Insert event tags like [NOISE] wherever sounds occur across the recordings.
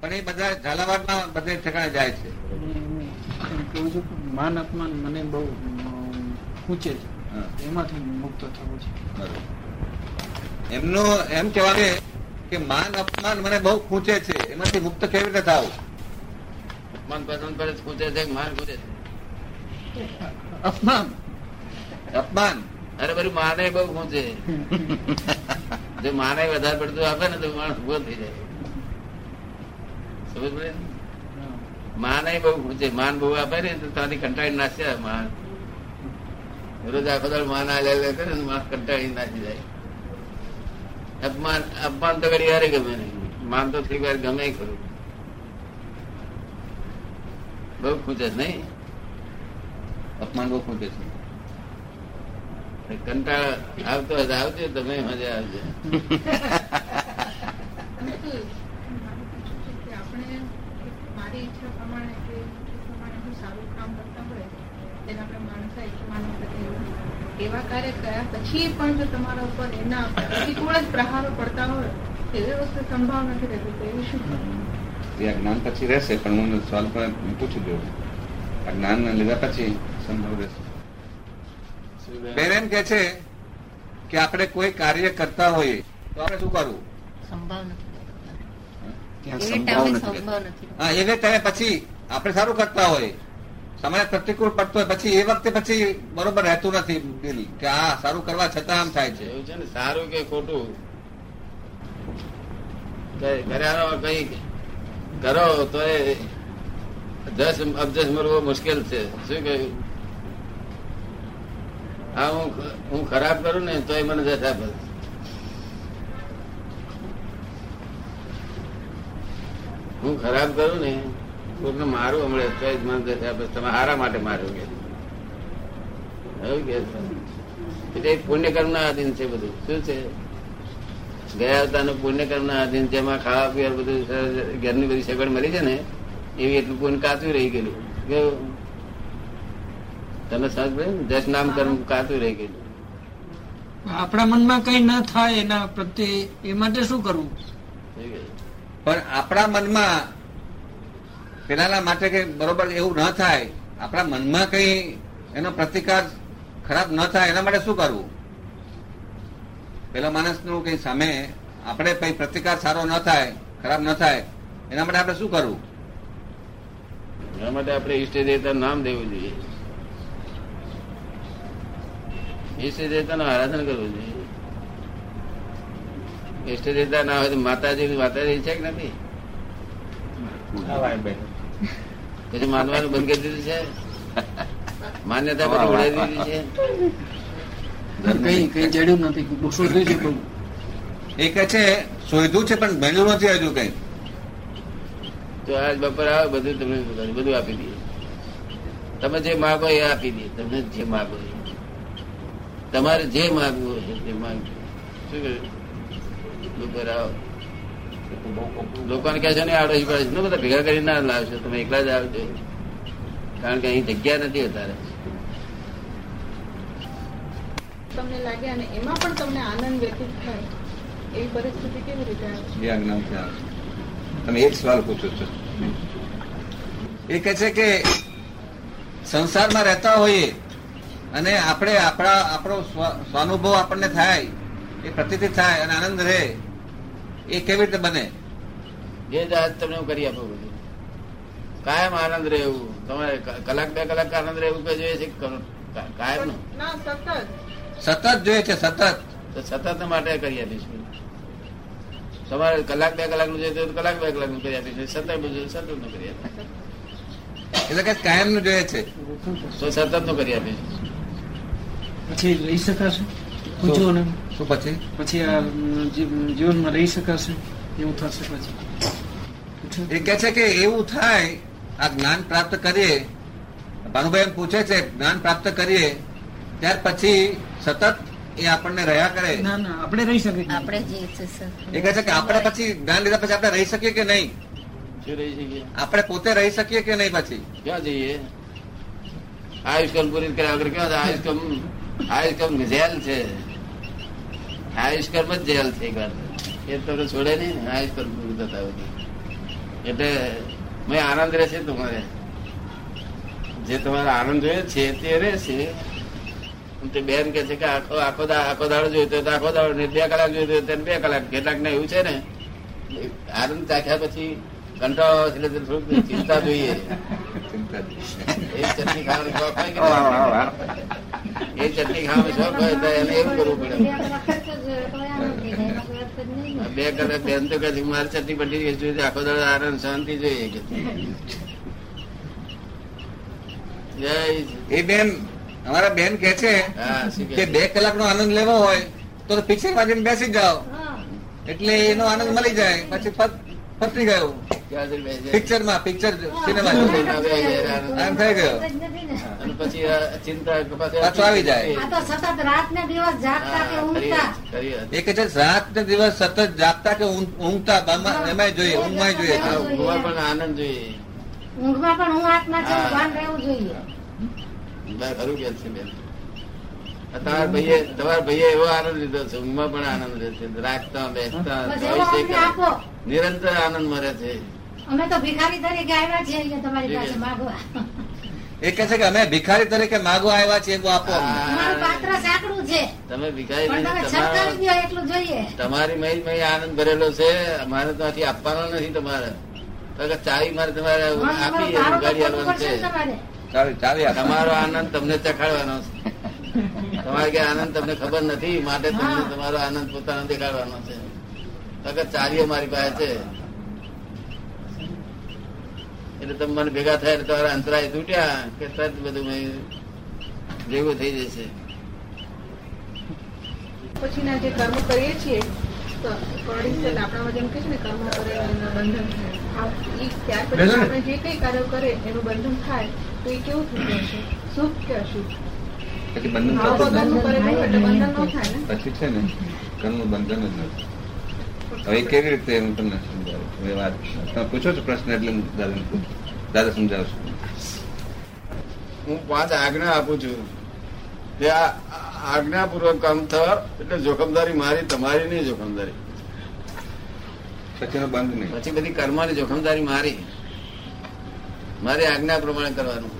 પણ એ બધા ઝાલાવાડમાં બધે ઠેકાણે જાય છે. કેવું છું કે માન અપમાન મને બહુ ખૂંચે છે. એમાંથી મુક્ત થવું છે. એમનો એમ કહેવાનું કે માન અપમાન મને બહુ ખૂંચે છે. એમાંથી મુક્ત કેવી રીતે થાવ? અપમાન પસંદ કરે ખૂંચે છે માન ખૂંચે છે? અપમાન. અપમાન. અરે બધું માને બહુ ખૂંચે. [LAUGHS] જો માને વધારે પડતું આપે ને તો માણસ ઊભો થઈ જાય. સમજ પડે માન એ બહુ ખૂંચે માન બહુ આપે ને, તો ત્યાંથી કંટાળી નાખશે માન. રોજ આખો દાડો માન આ લે કરે ને માન કંટાળી નાખી જાય. અપમાન અપમાન તો ઘડી યારે ગમે નહીં. માન તો થોડી વાર ગમે ખરું. બહુ ખૂંચે છે નહીં. અપમાન બહુ ખૂંચે છે. કંટાળ આવતો આવજો તમે મજા આવજો અને તો મારું પૂછવું છે કે આપણે મારી ઈચ્છા પ્રમાણે કે ઈચ્છા પ્રમાણે હું સારું કામ કરતા હોય તેને આપણે માણસા ઈચ્છા માનવ પ્રત્યે એવા કાર્ય કર્યા પછી પણ જો તમારા ઉપર એના પ્રતિકૂળ જ પ્રહારો પડતા હોય એવી વસ્તુ સંભાવ નથી રહેતી તો એવું શું એ પછી રહેશે પણ હું સવાલ પણ પૂછી દઉં આ જ્ઞાન લીધા પછી સંભવ રહેશે. બેન એમ કે છે કે આપણે કોઈ કાર્ય કરતા હોઈએ તો આપણે શું કરવું? સંભાવ નથી હા? એ તમે પછી આપણે સારું કરતા હોય સમય પ્રતિકૂળ પડતો હોય પછી એ વખતે પછી બરોબર રહેતું નથી દિલ કે આ સારું કરવા છતાં આમ થાય છે. એવું છે ને, સારું કે ખોટું? ઘરે કઈ કરો તો એ દસ અબજસ મળવો મુશ્કેલ છે. શું કહ્યું? હા, હું હું ખરાબ કરું ને તોય મને દસ આપે હું ખરાબ કરું ને કોઈને મારું હમણાં ચોઈસ જ થશે તમે હારા માટે માર્યો કે. એટલે એક પુણ્ય કર્મ ના આધીન છે બધું. શું છે? ગયા અવતારનું પુણ્યકર્મ ના આધીન જેમાં ખાવા પીવા બધું ઘરની બધી સગવડ મળી છે ને એવી એટલું પુણ્ય કાચું રહી ગયેલું. કેવું? તમે સમજ પડે ને? દસ નામ કર્મ કાચું રહી ગયેલું. આપણા મનમાં કઈ ના થાય એના પ્રત્યે એ માટે શું કરવું? પણ આપણા મનમાં પેલાના માટે કે બરોબર એવું ન થાય આપણા મનમાં કઈ એનો પ્રતિકાર ખરાબ ન થાય એના માટે શું કરવું? પેલા માણસનું કઈ સામે આપણે કઈ પ્રતિકાર સારો ન થાય ખરાબ ન થાય એના માટે આપણે શું કરવું? એના માટે આપણે ઈષ્ટ દેવતા નામ દેવું જોઈએ. ઈષ્ટ દેવતાનું આરાધન કરવું જોઈએ. ઈષ્ટ દેવતા ના હોય તો માતાજી માતાજી છે કે નથી? પછી માનવાનું બંધ કરી દીધું છે? માન્યતા બધી ઉડાવી દીધી છે? કઈ કઈ ચડ્યું નથી. શોધ્યું છે બહુ એ કે છે શોધ્યું છે પણ ભણ્યું નથી હજુ કઈ? તો આજ બપોર આવે બધું તમને બધું આપી દઈએ. તમે જે માગો એ આપી દઈએ. તમને જે માગો એ. તમારે જે માગવું હોય તે માગજો. શું કહ્યું? બપોર આવો. લોકોને કહે છે ને આડોશી પાડોશી ને બધા ભેગા કરીને ના લાવશો તમે એકલા જ આવજો કારણ કે અહીં જગ્યા નથી વધારે. તમને લાગે અને એમાં પણ તમને આનંદ વ્યતીત થાય એવી પરિસ્થિતિ કેવી રીતે આવે એ અજ્ઞાનથી છે. તમે એક સવાલ પૂછો છો. એ કહે છે કે સંસારમાં રહેતા હોઈએ અને આપણે આપણા આપણો સ્વ- સ્વાનુભવ આપણને થાય એ પ્રતિથી થાય અને આનંદ રહે એ કેવી રીતે બને? જે જહાજ તમને હું કરી આપું બધું. કાયમ આનંદ રહે એવું તમારે કલાક બે કલાક આનંદ રહે એવું જોઈએ છે કાયમનું સતત. સતત જોઈએ છે સતત. તો સતત માટે કરી આપીશું તમારે કલાક બે કલાકનું જોઈએ તો કલાક બે કલાકનું કરી આપીશું. સતત બધું સતતનું કરી આપીશું. એટલે કે કાયમનું જોઈએ છે. તો સતતનું કરી આપીશું. પછી લઈ શકાશે? પૂછો ને. શું પછી? પછી આ જીવનમાં રહી શકાશે એવું થશે પછી. એ કે છે કે એવું થાય આ જ્ઞાન પ્રાપ્ત કરીએ ભાનુભાઈ એમ પૂછે છે જ્ઞાન પ્રાપ્ત કરીએ ત્યાર પછી સતત એ આપણને રહ્યા કરે. ના ના આપણે રહી શકીએ. આપણે જે છે એ કહે છે કે આપણે પછી જ્ઞાન લીધા પછી આપણે રહી શકીએ કે નહીં? રહી શકીએ? આપણે પોતે રહી શકીએ કે નહીં પછી? ક્યાં જઈએ? આયુષ્કમ પૂરી કર્યા વગર ક્યાં જાય? આયુષ્કમ આયુષ્કમ જેલ છે. આયુષ્કર્મ જ જેલ છે એક વાર એ તમને છોડે નહીં ને આયુષ્કર્મ પૂરું થતા હોય એટલે મેં આનંદ રહેશે તમારે. જે તમારે આનંદ જોયો છે તે રહેશે. તે બેન કે છે કે આખો આખો આખો દાડો જોઈતો તો આખો દાડો ને બે કલાક જોઈતો હોય તો બે કલાક કેટલાક ને એવું છે ને? આનંદ ચાખ્યા પછી કંટાળો એટલે થોડુંક ચિંતા જોઈએ. એ ચટણી ખાવાનો શોખ હોય કે એ ચટણી ખાવાનો શોખ હોય તો એને એવું કરવું પડે. બે કલાક બેન તો કદી મારે ચટણી પટ્ટી જોઈએ આખો દાડો આરામ શાંતિ જોઈએ કે. જય એ બેન અમારા બેન કે છે કે બે કલાક નો આનંદ લેવો હોય તો પિક્ચરમાં બેસી જાઓ. એટલે એનો આનંદ મળી જાય પછી પત- પતી ગયું. ક્યાં સુધી બેસી જાય? પિક્ચર સિનેમા સિનેમા બેસી જાય, આનંદ. આમ થઈ ગયો. અને પછી ચિંતા પાછું પાછું આવી જાય. સતત રાત ને દિવસ જાગતા કે ઊંઘતા વાત, ખરી વાત. એ કે છે રાત ને દિવસ સતત જાગતા કે ઊંઘતા? એમાં જોઈએ ઊંઘમાં જોઈએ. ઊંઘમાં પણ આનંદ જોઈએ. ઊંઘમાં પણ હું આત્મા છું ભાન રહેવું જોઈએ. ખરું કે છે બેન. તમારા ભાઈએ તમારા ભાઈએ એવો આનંદ લીધો છે ઊંઘમાં પણ આનંદ રહે છે. રાખતા બેસતા નિરંતર આનંદ મળે છે. અમે તો ભિખારી તરીકે આવ્યા છીએ અહીંયા તમારી પાસે માગવા. એ કે છે કે અમે ભિખારી તરીકે માગવા આવ્યા છીએ એવું આપો. તમારું [LAUGHS] પાત્ર સાંકડું છે. તમે ભિખારી એટલું જોઈએ. તમારી મહી મહી આનંદ ભરેલો છે અમારે તો આથી આપવાનો નથી તમારે. ચાવી મારે તમારે આપી ગાડી આવવાનું છે. તમારે. આનંદ તમને ચખાડવાનો છે. તમારે કે આનંદ તમને ખબર નથી માટે તમને તમારો આનંદ પોતાનો દેખાડવાનો છે. તો કે ચાવીઓ મારી પાસે છે. એટલે તમે મને ભેગા થાય એટલે તમારા અંતરાય તૂટ્યા કે તરત બધું ભેગું થઈ જશે. પછીના જે કર્મ કરીએ છીએ આપણામાં જેમ કે છે ને કર્મ કરે એનું બંધન થાય. ત્યાર પછી આપણે જે કઈ કાર્ય કરે એનું બંધન થાય તો એ કેવું થઈ જશે? શુભ કે અશુભ? પછી બંધન બંધન ન થાય ને? પછી છે ને કર્મ બંધન જ નથી. હવે કેવી રીતે હું તમને સમજાવું? એ વાત તમે પૂછો છો પ્રશ્ન એટલે હું દાદાને પૂછું. દાદા સમજાવશું. હું પાંચ આજ્ઞા આપું છું. તે આ આજ્ઞાપૂર્વક કામ થવા એટલે જોખમદારી મારી તમારી નહીં જોખમદારી. પછીનો બંધ નહીં. પછી બધી કર્મની જોખમદારી મારી. મારી આજ્ઞા પ્રમાણે કરવાનું.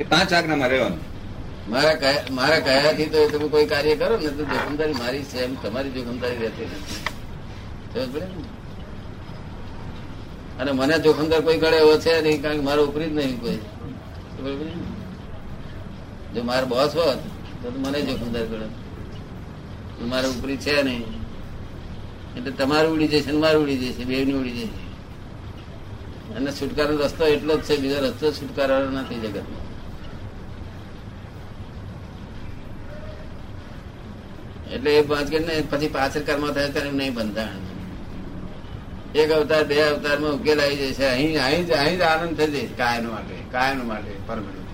એ પાંચ આજ્ઞામાં રહેવાનું. મારા મારા કહેવાથી તો તમે કોઈ કાર્ય કરો ને તો જોખમદારી મારી છે એમ તમારી જોખમદારી રહેતી નથી? અને મને જોખમદાર કોઈ ગળે એવો છે નહીં, કારણ કે મારો ઉપરી જ નહીં કોઈ? જો મારો બોસ હોત, તો મને જોખમદાર ગળે મારો ઉપરી છે નહીં. એટલે તમારું ઉડી જશે મારું ઉડી જશે બેવની ઉડી જશે. અને છુટકારો રસ્તો એટલો જ છે, બીજો રસ્તો છુટકારો નથી જગતમાં. એટલે એ પાંચ ને પછી પાછળ કર્મ થાય ત્યારે નહીં બંધાણ. એક અવતાર બે અવતારમાં ઉકેલ આવી જશે અહીં અહીં જ અહીં જ આનંદ થઈ જશે કાયમ માટે કાયમ માટે પરમાનન્ટ?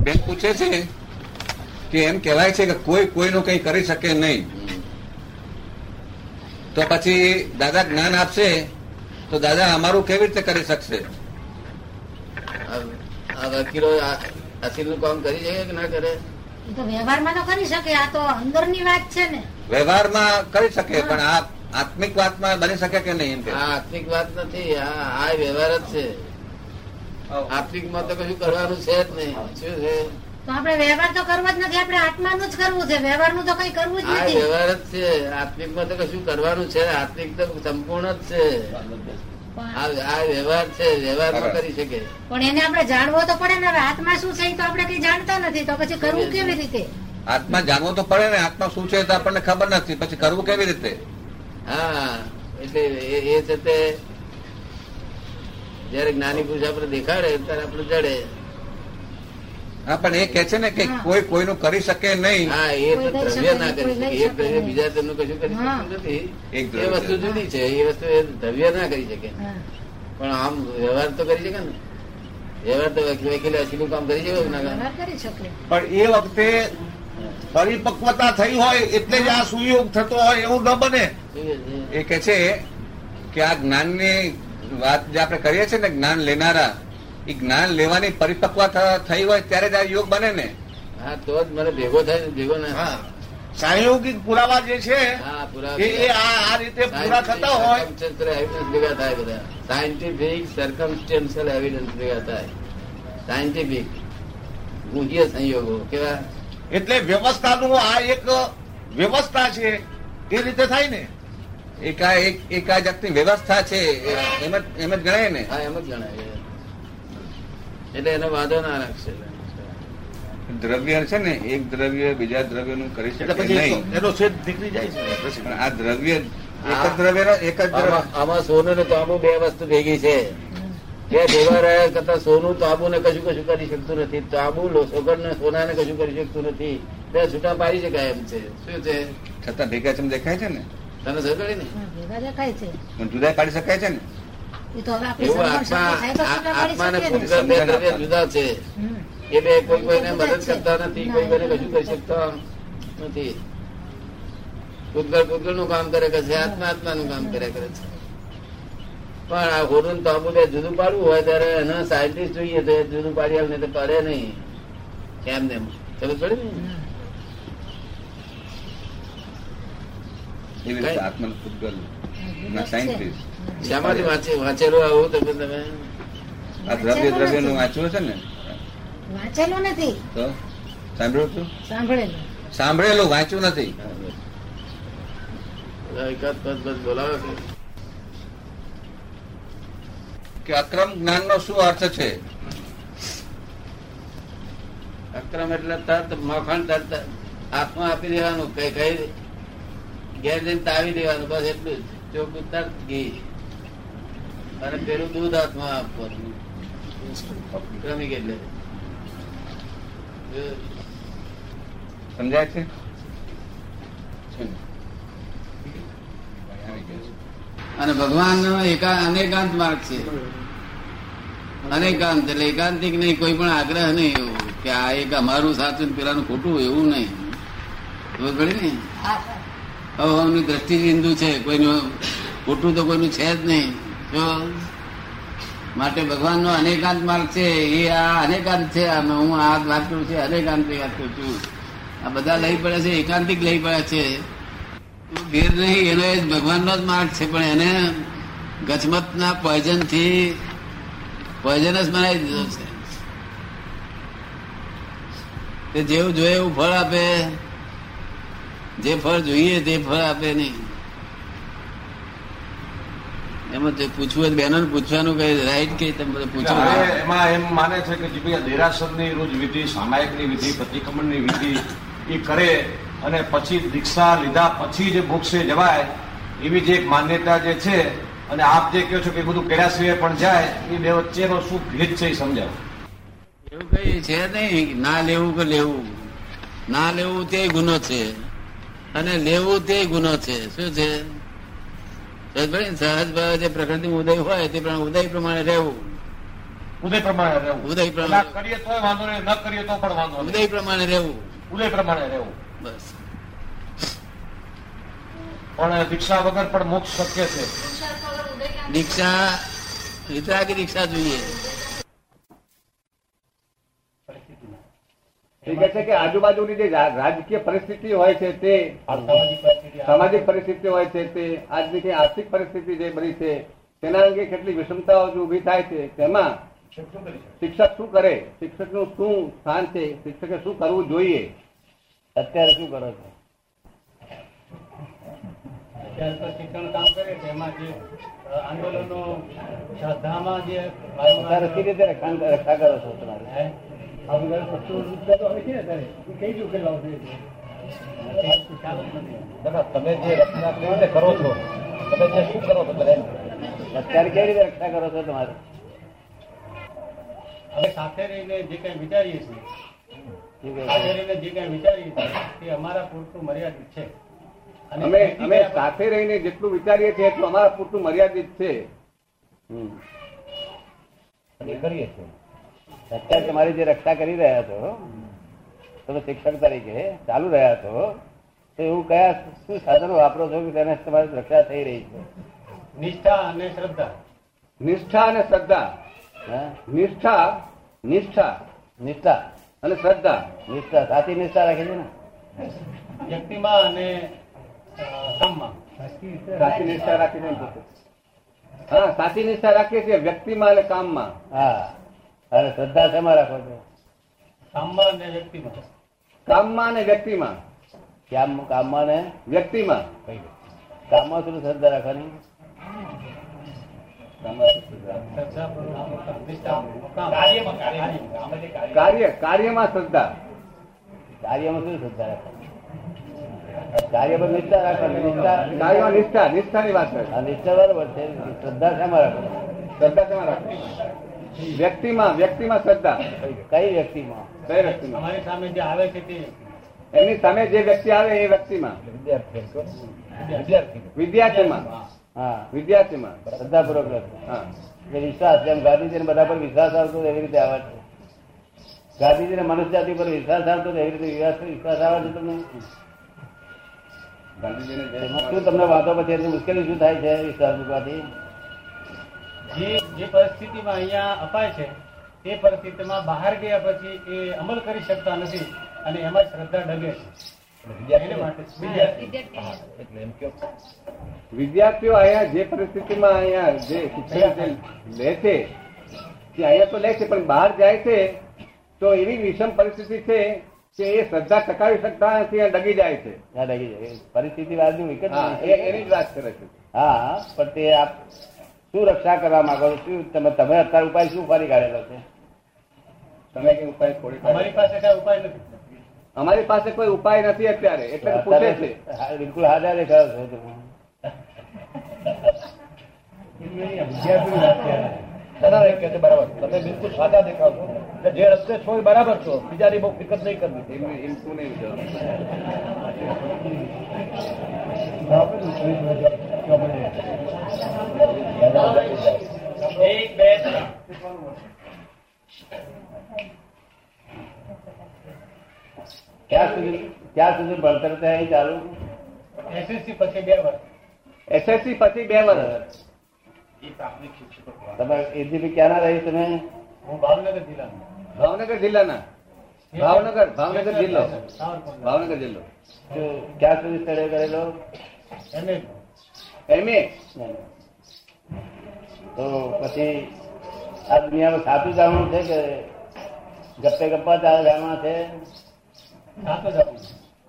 બેન પૂછે છે કે એમ કહેવાય છે કે કોઈ કોઈનું કંઈ કરી શકે નહીં. તો પછી દાદા જ્ઞાન આપશે તો દાદા અમારું કેવી રીતે કરી શકશે? આ- આ વકીલો કામ કરી શકે કે ના કરે? તો વ્યવહારમાં તો કરી શકે આ તો અંદરની વાત છે ને. વ્યવહારમાં કરી શકે પણ આ આત્મિક વાતમાં બની શકે કે નહીં એમ કે? આત્મિક વાત નથી આ આ વ્યવહાર જ છે. આત્મિકમાં તો કશું કરવાનું છે જ નહીં. શું છે? તો આપણે વ્યવહાર તો કરવો જ નથી આપણે આત્માનું જ કરવું છે. વ્યવહારનું તો કઈ કરવું જ આ નથી. વ્યવહાર જ છે. આત્મિકમાં તો કશું કરવાનું છે. આત્મિક તો સંપૂર્ણ જ છે. આ આ વ્યવહાર છે વ્યવહારમાં કરી શકે. પણ એને આપણે જાણવો તો પડે ને આત્મા શું છે તો આપણે કઈ જાણતા નથી તો પછી કરવું કેવી રીતે? આત્મા જાણવો તો પડે ને આત્મા શું છે તો આપણને ખબર નથી પછી કરવું કેવી રીતે? હા એટલે એ- એ છે તે જયારે જ્ઞાની પુરુષ આપણે દેખાડે ત્યારે આપણે જડે. હા પણ એ કે છે ને કે કોઈ કોઈનું કરી શકે નહીં. હા એ દ્રવ્ય ના કરી શકે. એક દ્રવ્ય બીજા તેમનું કશું કરી. શકતું નથી. એ વસ્તુ જુદી છે એ વસ્તુ એ દ્રવ્ય ના કરી શકે. પણ આમ વ્યવહાર તો કરી શકે ને. વ્યવહાર તો વકીલે અસીલું કામ કરી શકે ના કરી શકે. પણ એ વખતે પરિપક્વતા થઈ હોય એટલે જ આ સુયોગ થતો હોય એવું ન બને. એ કે છે કે આ જ્ઞાનની વાત જે આપણે કરીએ છીએ ને જ્ઞાન લેનારા એ જ્ઞાન લેવાની પરિપક્વતા થઈ હોય ત્યારે જ આ યોગ બને ને. હા તો જ મને ભેગો થાય ભેગો ને. હા. સાંયોગિક પુરાવા જે છે એ આ રીતે પૂરા થતા હોય. એવિડન્સ ભેગા થાય બધા. સાયન્ટિફિક સર્કમસ્ટેન્શિયલ એવિડન્સ ભેગા થાય. સાયન્ટિફિક ગુહ્ય સંયોગો કેવા? એટલે વ્યવસ્થાનું આ એક વ્યવસ્થા છે એ રીતે થાય ને. એક એક એક જાતની વ્યવસ્થા છે એમ જ એમ જ ગણાય ને. હા એમ જ ગણાય. એટલે એનો વાંધો ના રાખશે. દ્રવ્ય છે ને એક દ્રવ્ય બીજા દ્રવ્યનું કરી શકે નહીં. એનો છેદ નીકળી જાય છે. પણ આ દ્રવ્ય એક જ દ્રવ્ય એક જ આમાં આમાં સોનું ને તાંબુ બે વસ્તુ ભેગી છે. બે ભેગા રહ્યા કરતા સોનું તાંબુ ને કશું કશું કરી શકતું નથી. તાંબુ સોગર ને સોના ને કશું કરી શકતું નથી. બે છૂટા પાડી શકાય એમ છે. શું છે? છતાં ભેગા ચમ દેખાય છે ને? તને સગડી ને ભેગા દેખાય છે. પણ જુદા પાડી શકાય છે ને? જુદા છે. હમ. કોઈ કોઈને મદદ કરતા નથી કોઈ કોઈને કશું કરી શકતા નથી. પૂતગલ પૂતગલનું કામ કરે છે આત્મા આત્મા નું કામ કર્યા કરે છે. પણ આ હોરું તાંબુ બે જુદું પાડવું હોય ત્યારે એના સાયન્ટિસ્ટ જોઈએ તો જુદું પાડી આવે તો કરે નહીં. કેમ ને સમજ પડે ને? આત્મા પૂતગલ સાયન્ટિસ્ટ શામાંથી વાંચે વાંચેલું આવું તમે તમે આ દ્રવ્ય દ્રવ્યનું વાંચવું છે ને? વાંચેલું નથી. તો? સાંભળ્યું તું સાંભળેલું. સાંભળેલું વાંચ્યું નથી. એકાદ પદ પદ બોલાવે છે. કે અક્રમ જ્ઞાન નો શું અર્થ છે? અક્રમ એટલે તરત મખણ તરત આત્મા આપી દેવાનું કઈ કઈ ઘેર જઈને તાવી દેવાનું બસ એટલું જ. ચોખ્ખું તરત ઘી અને પેલું દૂધ હાથમાં આપવાનું. ક્રમિક એટલે. સમજાય છે? અને ભગવાન નો અનેકાંત માર્ગ છે. અનેકાંત એટલે એકાંતિક નહીં કોઈ પણ આગ્રહ નહીં એવો કે આ એક અમારું સાચું ને પેલાનું ખોટું એવું નહીં. ખબર પડી ને? હવે દ્રષ્ટિ હિન્દુ છે કોઈનું ખોટું તો કોઈનું છે જ નહીં. માટે ભગવાનનો અનેકાંત માર્ગ છે, એ આ અનેકાંત છે હું આ વાત કરું છું અનેકાંત વાત કરું છું. આ બધા લઈ પડે છે, એકાંતિક લઈ પડે છે. ઘેર નહીં, એનો એ ભગવાનનો જ માર્ગ છે, પણ એને ગચમતના પોઈઝનથી પોઈઝનસ બનાવી દીધો છે. તે જેવું જોઈએ એવું ફળ આપે. જે ફળ જોઈએ તે ફળ આપે નહીં. એમાં જે પૂછવું હોય બેનો પૂછવાનું કઈ રાઈટ કે તમે બધું પૂછો. એમાં એમ માને છે કે જે દેરાસરની રોજ વિધિ સામાયિકની વિધિ પ્રતિક્રમણની વિધિ એ કરે અને પછી દીક્ષા લીધા પછી જે મોક્ષે જવાય એવી જે એક માન્યતા જે છે અને આપ જે કહો છો કે બધું કર્યા સિવાય પણ જાય એ બે વચ્ચેનો શું ભેદ છે એ સમજાવો. એવું કઈ છે નહીં ના લેવું કે લેવું. ના લેવું તે ગુનો છે અને લેવું તે ગુનો છે. શું છે? સહજ ભાવ જે પ્રકૃતિ ઉદય હોય તે પ્રમાણે ઉદય પ્રમાણે રહેવું. ઉદય પ્રમાણે રહેવું. ઉદય પ્રમાણે કરીએ તો વાંધો નહીં ન કરીએ તો પણ વાંધો નહીં. ઉદય પ્રમાણે રહેવું. ઉદય પ્રમાણે રહેવું. બસ. પણ દીક્ષા વગર પણ મોક્ષ શક્ય છે. દીક્ષા વિતરાગી દીક્ષા જોઈએ. એ કહે છે કે આજુબાજુની જે રાજકીય પરિસ્થિતિ હોય છે તે સામાજિક પરિસ્થિતિ હોય છે તે આજની જે આર્થિક પરિસ્થિતિ જે બની છે તેના અંગે કેટલી વિષમતાઓ જે ઊભી થાય છે તેમાં શિક્ષક શું કરે શિક્ષકનું શું સ્થાન છે શિક્ષકે શું કરવું જોઈએ? અત્યારે શું કરો છો? શિક્ષણ કામ કરે છે એમાં જે આંદોલનો શ્રદ્ધામાં જે રક્ષા કરો છો તમારે? તો હોય છે ને એ કઈ જ તમે? જે રચના કેવી રીતે કરો છો? તમે જે શું કરો છો બધા અત્યારે કેવી રીતે રક્ષા કરો છો તમારે? અમે સાથે રહીને જે કઈ વિચારીએ છીએ સાથે રહીને જે કઈ વિચારીએ છીએ એ અમારા પૂરતું મર્યાદિત છે. અને અમે અમે સાથે રહીને જેટલું વિચારીએ છીએ એટલું અમારા પૂરતું મર્યાદિત છે. કરીએ છીએ. અત્યારે તમારી જે રક્ષા કરી રહ્યા છો તમે શિક્ષક તરીકે ચાલુ રહ્યા છો તો એવું કયા શું સાધનો વાપરો છો કે તેને તમારી રક્ષા થઈ રહી છે? નિષ્ઠા અને શ્રદ્ધા. નિષ્ઠા અને શ્રદ્ધા. હા? નિષ્ઠા નિષ્ઠા. નિષ્ઠા. અને શ્રદ્ધા. નિષ્ઠા. સાચી નિષ્ઠા રાખી છે ને? વ્યક્તિમાં અને સાચી નિષ્ઠા રાખીને હા સાચી નિષ્ઠા રાખીએ છીએ વ્યક્તિમાં અને કામમાં. હા. અને શ્રદ્ધા શેમાં રાખો છો કામમાં ને વ્યક્તિમાં. કામમાં ને વ્યક્તિમાં. કામ કામમાં ને વ્યક્તિમાં. કામમાં શું શ્રદ્ધા રાખવાની. કાર્ય. કાર્યમાં. શ્રદ્ધા. કાર્યમાં શું શ્રદ્ધા રાખવાની? કાર્ય પર નિષ્ઠા રાખવાની. નિષ્ઠા કાર્યમાં નિષ્ઠા. નિષ્ઠાની વાત કરે આ નિષ્ઠા બરાબર છે. શ્રદ્ધા શેમાં રાખવાની શ્રદ્ધા શેમાં રાખવી વ્યક્તિમાં વ્યક્તિમાં શ્રદ્ધા. કઈ વ્યક્તિમાં? કઈ વ્યક્તિમાં? અમારી સામે જે આવે છે તે. એમની સામે જે વ્યક્તિ આવે એ વ્યક્તિમાં. વિદ્યાર્થીમાં. હા. વિદ્યાર્થીમાં. શ્રદ્ધાપૂર્વક હા. વિશ્વાસ જેમ ગાંધીજીને બધા પર વિશ્વાસ આવતો એવી રીતે આવે છે. ગાંધીજીને મનુષ્ય જાતિ પર વિશ્વાસ આવતો એવી રીતે વિશ્વાસ વિશ્વાસ આવે છે તમને? શું તમને વાંધો પછી એની મુશ્કેલી શું થાય છે વિશ્વાસ મૂકવાથી? જે જે પરિસ્થિતિમાં અહીંયા અપાય છે તે પરિસ્થિતિમાં બહાર ગયા પછી એ અમલ કરી શકતા નથી અને એમાં શ્રદ્ધા ડગે છે. વિદ્યાર્થીઓ અહીંયા જે પરિસ્થિતિમાં અહીંયા જે શિક્ષણ લે છે તે અહીંયા તો લે છે પણ બહાર જાય છે તો એવી વિષમ પરિસ્થિતિ છે કે એ શ્રદ્ધા ટકાવી શકતા નથી ડગી જાય છે. જાય. પરિસ્થિતિ. એ એની જ વાત કરે છે. હા પણ તે આપ શું રક્ષા કરવા માંગો છો? શું તમે તમે અત્યારે ઉપાય શું ફરી કાઢેલો છે? તમે કે ઉપાય થોડી અમારી પાસે કઈ ઉપાય નથી. અમારી પાસે કોઈ ઉપાય નથી અત્યારે એટલે પૂછે છે. બરાબર. તમે બિલકુલ હાજર દેખાડો છો. જે રસ્તે છો એ બરાબર છો. બીજાની બહુ ફિકર નહીં કરવી. એમ એમ શું નહીં વિચારવાનું. એક બે ત્રણ ક્યાં સુધી ક્યાં સુધી ભણતર છે અહીં ચાલુ એસએસસી પછી બે વર્ષ એસએસસી પછી બે વર્ષ તમે એજીપી ક્યાંના રહી તમે હું ભાવનગર જિલ્લાનો ભાવનગર જિલ્લાના ભાવનગર ભાવનગર જિલ્લો સાવરકુંડલા. ભાવનગર જિલ્લો શું ક્યાં સુધી સ્ટડી કરેલો એમએ એમએ તો પછી આ દુનિયામાં સાચું જાણવું છે કે ગપ્પે ગપ્પા ચાલે જાણવા છે.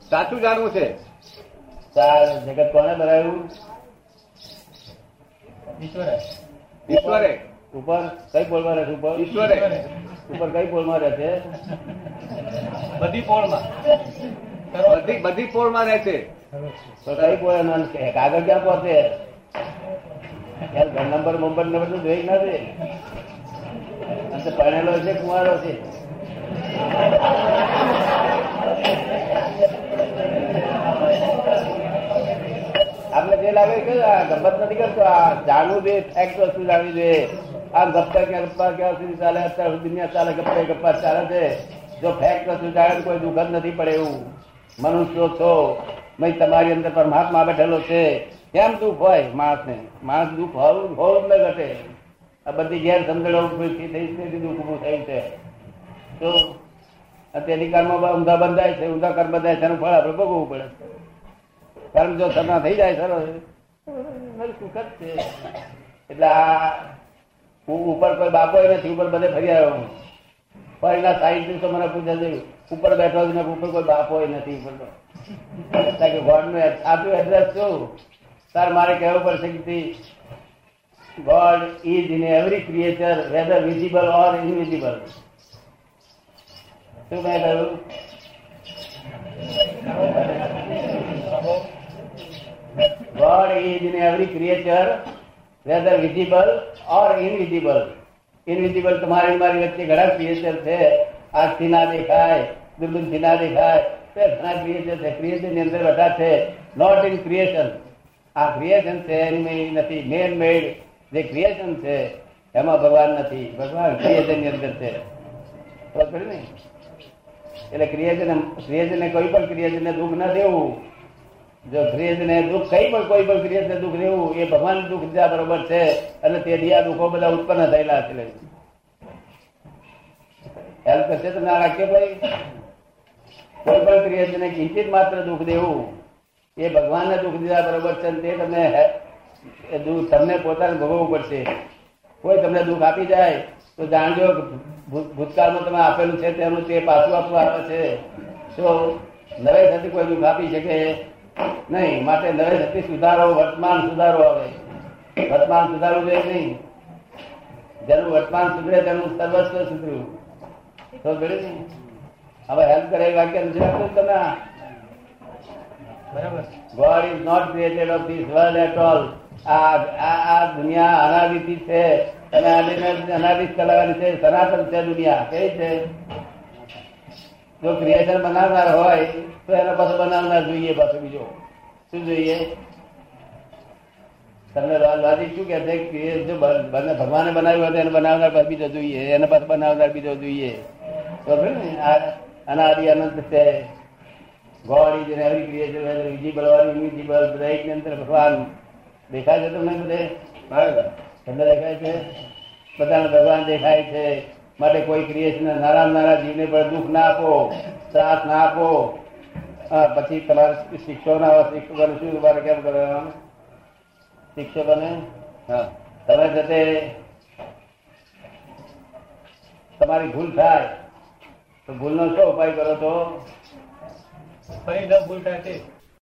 સાચું જાણવું છે? ચાર જગત કોને બનાવ્યું ઈશ્વરે. ઈશ્વરે. ઉપર કઈ પોલમાં રહેશે ઉપર? ઈશ્વરે. ઉપર કઈ પોલમાં રહે છે? બધી પોળમાં. બધી બધી પોળમાં રહે છે. તો કઈ પોળ? કાગળ ક્યાં પહોંચે? નંબર મોબાઈલ નંબર તો જોઈ ના દે. અને છે, કુંવારો છે. આપણે જે લાગે કે ગમત નથી કરતો, આ જાણવું જોઈએ ફેક્ટ વસ્તુ જાણવી જોઈએ. આ ગપ્પા ક્યાં ગપ્પા, ક્યાં સુધી ચાલે, અત્યાર દુનિયા ચાલે ગપ્પા ગપ્પા ચાલે છે. જો ફેક્ટ વસ્તુ જાણે કોઈ દુઃખ નથી પડે એવું. મનુષ્યો છો મેં તમારી અંદર પરમાત્મા બેઠેલો છે. કેમ દુઃખ હોય માણસને? માણસ દુઃખ હોવું જ ન ઘટે. આ બધી ઘેર સમજણ થઈ છે દુઃખ ઉભું થયું છે. તો તેની કાળમાં ઊંધા બંધાય છે, ઊંધા કર્મ બંધાય છે, એનું ફળ આપણે ભોગવવું પડે. કર્મ જો સરના થઈ જાય સરસ મારું સુખ જ છે. એટલે આ હું ઉપર કોઈ બાપો નથી, ઉપર બધે ફરી આવ્યો હું. ફરીના સાઈડ દિવસો મને પૂછે છે, ઉપર બેઠો ઉપર કોઈ બાપો નથી. ઉપર તો કારણ કે ગોડનું સાચું એડ્રેસ શું? તાર મારે કહેવું પડશે કે God is in every creature whether visible or invisible. શું મેં કહ્યું God is in every creature, whether visible or invisible. Invisible તમારી મારી વચ્ચે ઘણા ક્રિએચર છે. આંખથી ના દેખાય દુર્ગુણથી ના દેખાય. ઘણા ક્રિએચર છે. ક્રિએચરની અંદર બધા છે. નોટ ઇન ક્રિએશન આ ક્રિએશન છે એની નથી મેન મેડ જે ક્રિએશન છે, એમાં ભગવાન નથી. ભગવાન ક્રિએશનની અંદર છે. ને? એટલે ક્રિએશન ક્રિએશન ને કોઈ પણ ક્રિએશન ને દુઃખ ન દેવું. જો ક્રિએશન ને દુઃખ કઈ પણ, કોઈ પણ ક્રિએશન ને દુઃખ દેવું, એ ભગવાન દુઃખ દીધા બરોબર છે, અને તે આ દુઃખો બધા ઉત્પન્ન થયેલા છે. હેલ્પ કરશે તો આ વાક્ય ભાઈ? કોઈ પણ ક્રિએશનને કિંચિત માત્ર દુઃખ દેવું. એ ભગવાનને દુઃખ દીધા બરોબર છે તે તમને દુઃખ તમને પોતાને ભોગવવું પડશે. કોઈ તમને દુઃખ આપી જાય, તો જાણજો ભૂતકાળમાં તમે આપેલું છે, તેનું તે પાછું આપવું આવે છે. તો નવે થતી કોઈ દુઃખ આપી શકે? નહીં, માટે નવે થતી સુધારો, વર્તમાન સુધારો આવે. વર્તમાન સુધારવું જોઈએ નહીં? જેનું વર્તમાન સુધરે, તેનું સર્વસ્વ સુધર્યું તો હવે હેલ્પ કરે વાક્ય તમે આ? Is not created of this world at all આ દુનિયા અનાદિથી છે. અને આને અનાદિત ચલાવવાની છે. સનાતન છે દુનિયા. કઈ છે? જો ક્રિએશન બનાવનાર હોય, તો એને પાછો બનાવનાર જોઈએ પાછો બીજો. શું જોઈએ? તમને લોજિક શું કે છે? જો ભગવાને બનાવ્યું હતું એને બનાવનાર બીજો જોઈએ. એને પાછો બનાવનાર બીજો જોઈએ. ને? અનાદિ અનંત છે. God is every creature whether visible or invisible દરેકની અંદર ભગવાન દેખાય છે તમને બધે? તમને દેખાય છે? બધાને ભગવાન દેખાય છે. માટે કોઈ ક્રિએશન નાના નાના જીવને પણ દુઃખ ના આપો, ત્રાસ ના આપો. પછી તમારે શિક્ષકો ના શિક્ષકોને શું તમારે કેમ કરવાનું શિક્ષકોને હા. તમે જતે તમારી ભૂલ થાય, તો ભૂલનો શું ઉપાય કરો તો ન ભૂલ તે